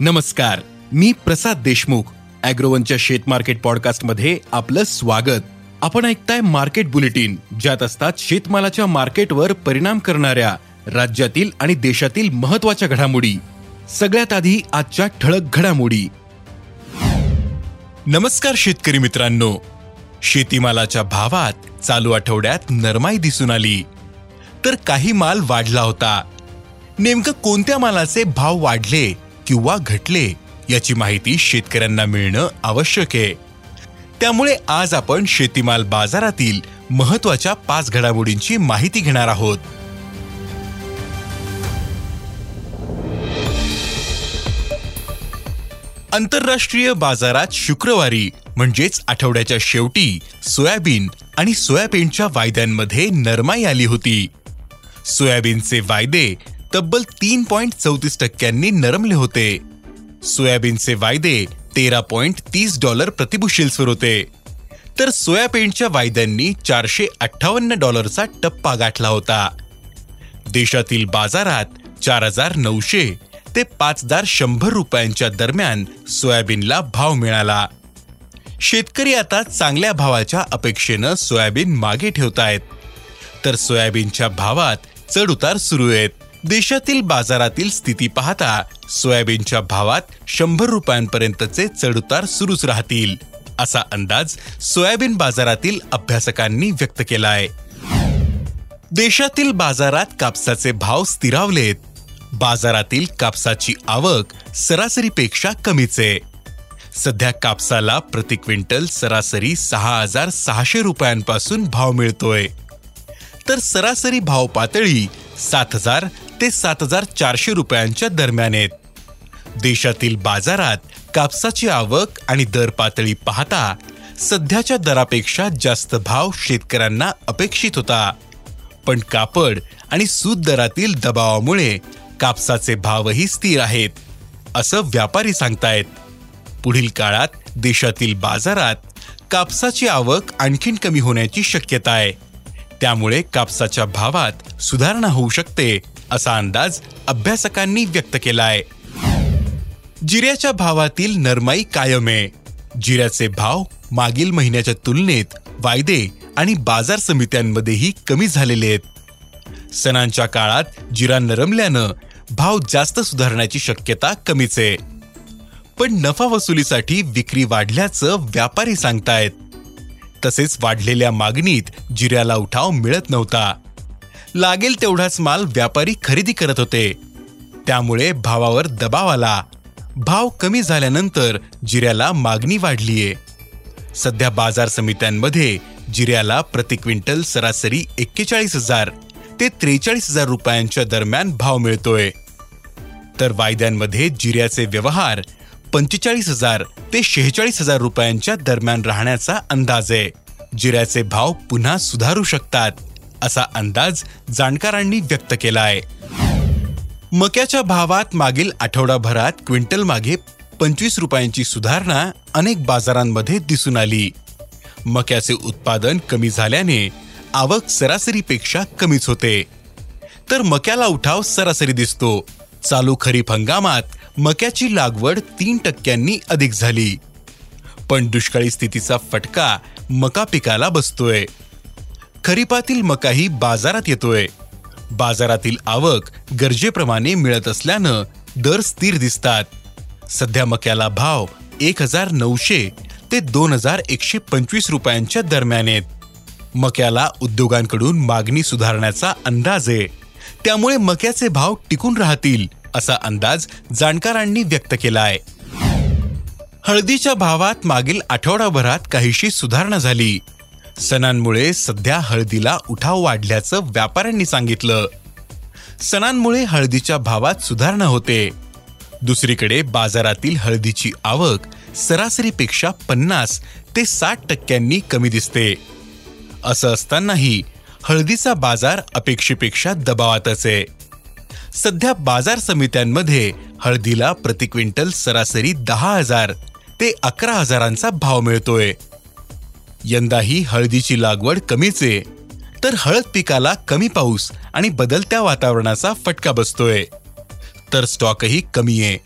नमस्कार मी प्रसाद देशमुख अॅग्रोवनच्या शेत मार्केट पॉडकास्टमध्ये आपलं स्वागत. आपण ऐकताय मार्केट बुलेटिन ज्यात असतात शेतमालाच्या मार्केटवर परिणाम करणाऱ्या राज्यातील आणि देशातील महत्त्वाच्या घडामोडी. सगळ्यात आधी आजच्या ठळक घडामोडी. नमस्कार शेतकरी मित्रांनो. शेतीमालाच्या भावात चालू आठवड्यात नरमाई दिसून आली. तर काही माल वाढला होता. नेमकं कोणत्या मालाचे भाव वाढले? किंवा घटले याची माहिती शेतकऱ्यांना मिळणं आवश्यक आहे. त्यामुळे आज आपण शेतीमाल बाजारातील महत्त्वाच्या पाच घडामोडींची माहिती घेणार आहोत. आंतरराष्ट्रीय बाजारात शुक्रवारी म्हणजेच आठवड्याच्या शेवटी सोयाबीन आणि सोयाबीनच्या वायद्यांमध्ये नरमाई आली होती. सोयाबीनचे वायदे तब्बल तीन पॉइंट चौतीस टक्क्यांनी नरमले होते. सोयाबीनचे वायदे तेरा पॉइंट तीस डॉलर प्रतिबुशेल्सवर होते. तर सोयाबीनच्या वायद्यांनी चारशे अठ्ठावन्न डॉलरचा टप्पा गाठला होता. देशातील बाजारात चार हजार नऊशे ते पाच हजार शंभर रुपयांच्या दरम्यान सोयाबीनला भाव मिळाला. शेतकरी आता चांगल्या भावाच्या अपेक्षेनं सोयाबीन मागे ठेवतायत. तर सोयाबीनच्या भावात चढउतार सुरू आहेत. देशातील बाजारातील स्थिती पाहता सोयाबीनच्या भावात शंभर रुपयांपर्यंतचे चढउतार सुरूच राहतील असा अंदाज सोयाबीन बाजारातील अभ्यासकांनी व्यक्त केलाय. देशातील बाजारात कापसाचे भाव स्थिरावलेत. बाजारातील कापसाची आवक सरासरीपेक्षा कमीच. आहे सध्या कापसाला प्रति क्विंटल सरासरी सहा हजार सहाशे रुपयांपासून भाव मिळतोय. तर सरासरी भाव पातळी सात हजार ते सात हजार चारशे रुपयांच्या दरम्यान आहेत. देशातील बाजारात कापसाची आवक आणि दर पातळी पाहता सध्याच्या दरापेक्षा जास्त भाव शेतकऱ्यांना अपेक्षित होता. पण कापड आणि सूत दरातील दबावामुळे कापसाचे भावही स्थिर आहेत असं व्यापारी सांगतायत. पुढील काळात देशातील बाजारात कापसाची आवक आणखीन कमी होण्याची शक्यता आहे. त्यामुळे कापसाच्या भावात सुधारणा होऊ शकते असा अंदाज अभ्यासकांनी व्यक्त केलाय. जिऱ्याच्या भावातील नरमाई कायम आहे. जिऱ्याचे भाव मागील महिन्याच्या तुलनेत वायदे आणि बाजार समित्यांमध्येही कमी झालेले आहेत. सणांच्या काळात जिरा नरमल्यानं भाव जास्त सुधारण्याची शक्यता कमीच आहे. पण नफा वसुलीसाठी विक्री वाढल्याचं व्यापारी सांगतायत. तसेच वाढलेल्या मागणीत जिऱ्याला उठाव मिळत नव्हता. लागेल तेवढाच माल व्यापारी खरेदी करत होते. त्यामुळे भावावर दबाव आला. भाव कमी झाल्यानंतर जिऱ्याला मागणी वाढलीये. सध्या बाजार समित्यांमध्ये जिऱ्याला प्रति क्विंटल सरासरी एक्केचाळीस हजार ते त्रेचाळीस हजार रुपयांच्या दरम्यान भाव मिळतोय. तर वायद्यांमध्ये जिऱ्याचे व्यवहार पंचेचाळीस हजार ते शेहेचाळीस हजार रुपयांच्या दरम्यान राहण्याचा अंदाज आहे. जिऱ्याचे भाव पुन्हा सुधारू शकतात. असा अंदाज जाणकारांनी व्यक्त केला आहे. मक्याच्या भावात मागील आठवडाभरात क्विंटल मागे पंचवीस रुपयांची सुधारणा अनेक बाजारांमध्ये दिसून आली. मक्याचे उत्पादन कमी झाल्याने आवक सरासरीपेक्षा कमीच होते. तर मक्याला उठाव सरासरी दिसतो. चालू खरीप हंगामात मक्याची लागवड तीन टक्क्यांनी अधिक झाली. पण दुष्काळी स्थितीचा फटका मका पिकाला बसतोय. खरीपातील मकाही बाजारात येतोय. बाजारातील आवक गरजेप्रमाणे मिळत असल्यानं दर स्थिर दिसतात. सध्या मक्याला भाव एक हजार नऊशे ते दोन हजार एकशे पंचवीस रुपयांच्या दरम्यान आहेत. मक्याला उद्योगांकडून मागणी सुधारण्याचा अंदाज आहे. त्यामुळे मक्याचे भाव टिकून राहतील असा अंदाज जाणकारांनी व्यक्त केला आहे हळदीच्या भावात मागील आठवडाभरात काहीशी सुधारणा झाली. सणांमुळे सध्या हळदीला उठाव वाढल्याचं व्यापाऱ्यांनी सांगितलं. सणांमुळे हळदीच्या भावात सुधारणा होते. दुसरीकडे बाजारातील हळदीची आवक सरासरीपेक्षा पन्नास ते साठ टक्क्यांनी कमी दिसते. असं असतानाही हळदीचा बाजार अपेक्षेपेक्षा दबावातच आहे. सध्या बाजार समित्यांमध्ये हळदीला प्रति क्विंटल सरासरी दहा हजार ते अकरा हजारांचा भाव मिळतोय. यंदाही हळदीची लागवड कमीच आहे. तर हळद पिकाला कमी पाऊस आणि बदलत्या वातावरणाचा फटका बसतोय. तर स्टॉकही कमी आहे.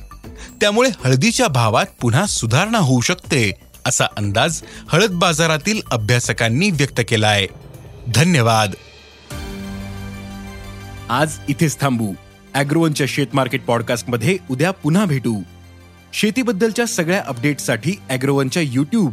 त्यामुळे हळदीच्या भावात पुन्हा सुधारणा होऊ शकते असा अंदाज हळद बाजारातील अभ्यासकांनी व्यक्त केलाय. धन्यवाद. आज इथेच थांबू. अॅग्रोवनच्या शेत मार्केट पॉडकास्टमध्ये उद्या पुन्हा भेटू. शेतीबद्दलच्या सगळ्या अपडेटसाठी अॅग्रोवनच्या युट्यूब